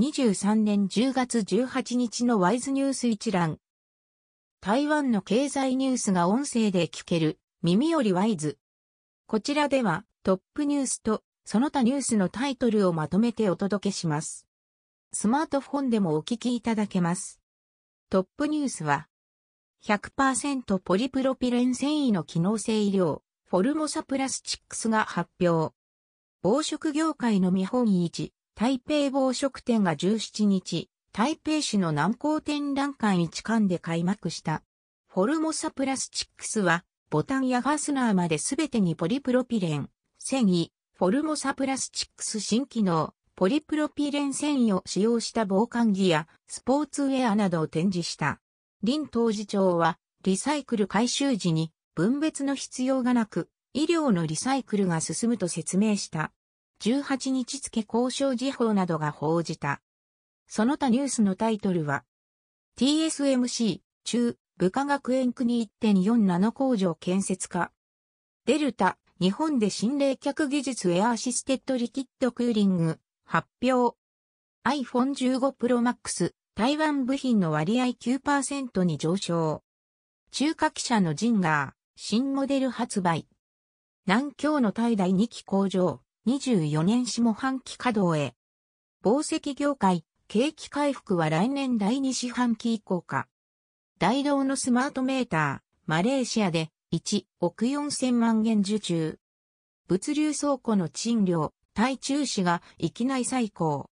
2023年10月18日のワイズニュース一覧。台湾の経済ニュースが音声で聞ける耳よりワイズ。こちらではトップニュースとその他ニュースのタイトルをまとめてお届けします。スマートフォンでもお聞きいただけます。トップニュースは100%ポリプロピレン繊維の機能性医療、フォルモサプラスチックスが発表。防食業界の見本市、台北防食展が17日、台北市の南港展覧会一館で開幕した。フォルモサプラスチックスは、ボタンやファスナーまですべてにポリプロピレン、繊維、フォルモサプラスチックス新機能、ポリプロピレン繊維を使用した防寒着やスポーツウェアなどを展示した。林当事長は、リサイクル回収時に分別の必要がなく、医療のリサイクルが進むと説明した。18日付交渉時報などが報じた。その他ニュースのタイトルは、TSMC 中部科学園国1.4ナノ工場建設化。デルタ日本で新冷却技術エアアシステッドリキッドクーリング発表。iPhone 15 Pro Max 台湾部品の割合9%に上昇。中華記者のジンガー、新モデル発売。南京の大第2期工場、24年下半期稼働へ。宝石業界、景気回復は来年第2四半期以降か。大道のスマートメーター、マレーシアで1億4000万元受注。物流倉庫の賃料、台中市が域内最高。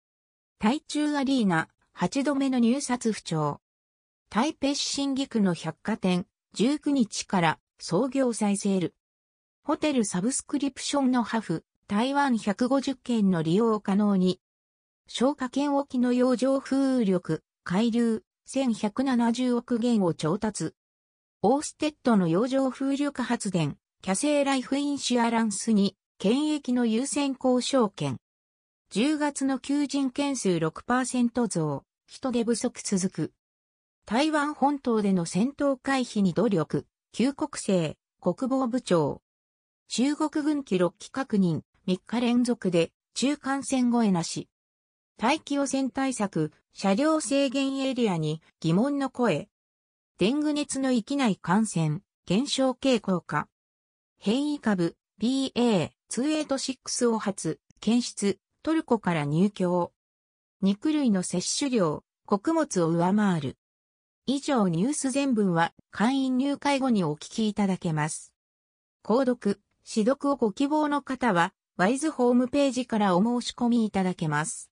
台中アリーナ、8度目の入札不調。台北市新義区の百貨店、19日から創業再セール。ホテルサブスクリプションのハフ、台湾150件の利用を可能に。消火圏沖の洋上風力、海流、1170億元を調達。オーステッドの洋上風力発電、キャセイライフインシアランスに、権益の優先交渉権。10月の求人件数6%増、人手不足続く。台湾本島での戦闘回避に努力、旧国政、国防部長。中国軍機6機確認、3日連続で中間線越えなし。大気汚染対策、車両制限エリアに疑問の声。デング熱の域内感染、減少傾向か。変異株 BA286 を発、検出、トルコから入居。肉類の摂取量、穀物を上回る。以上ニュース全文は会員入会後にお聞きいただけます。購読、指読をご希望の方は、ワイズホームページからお申し込みいただけます。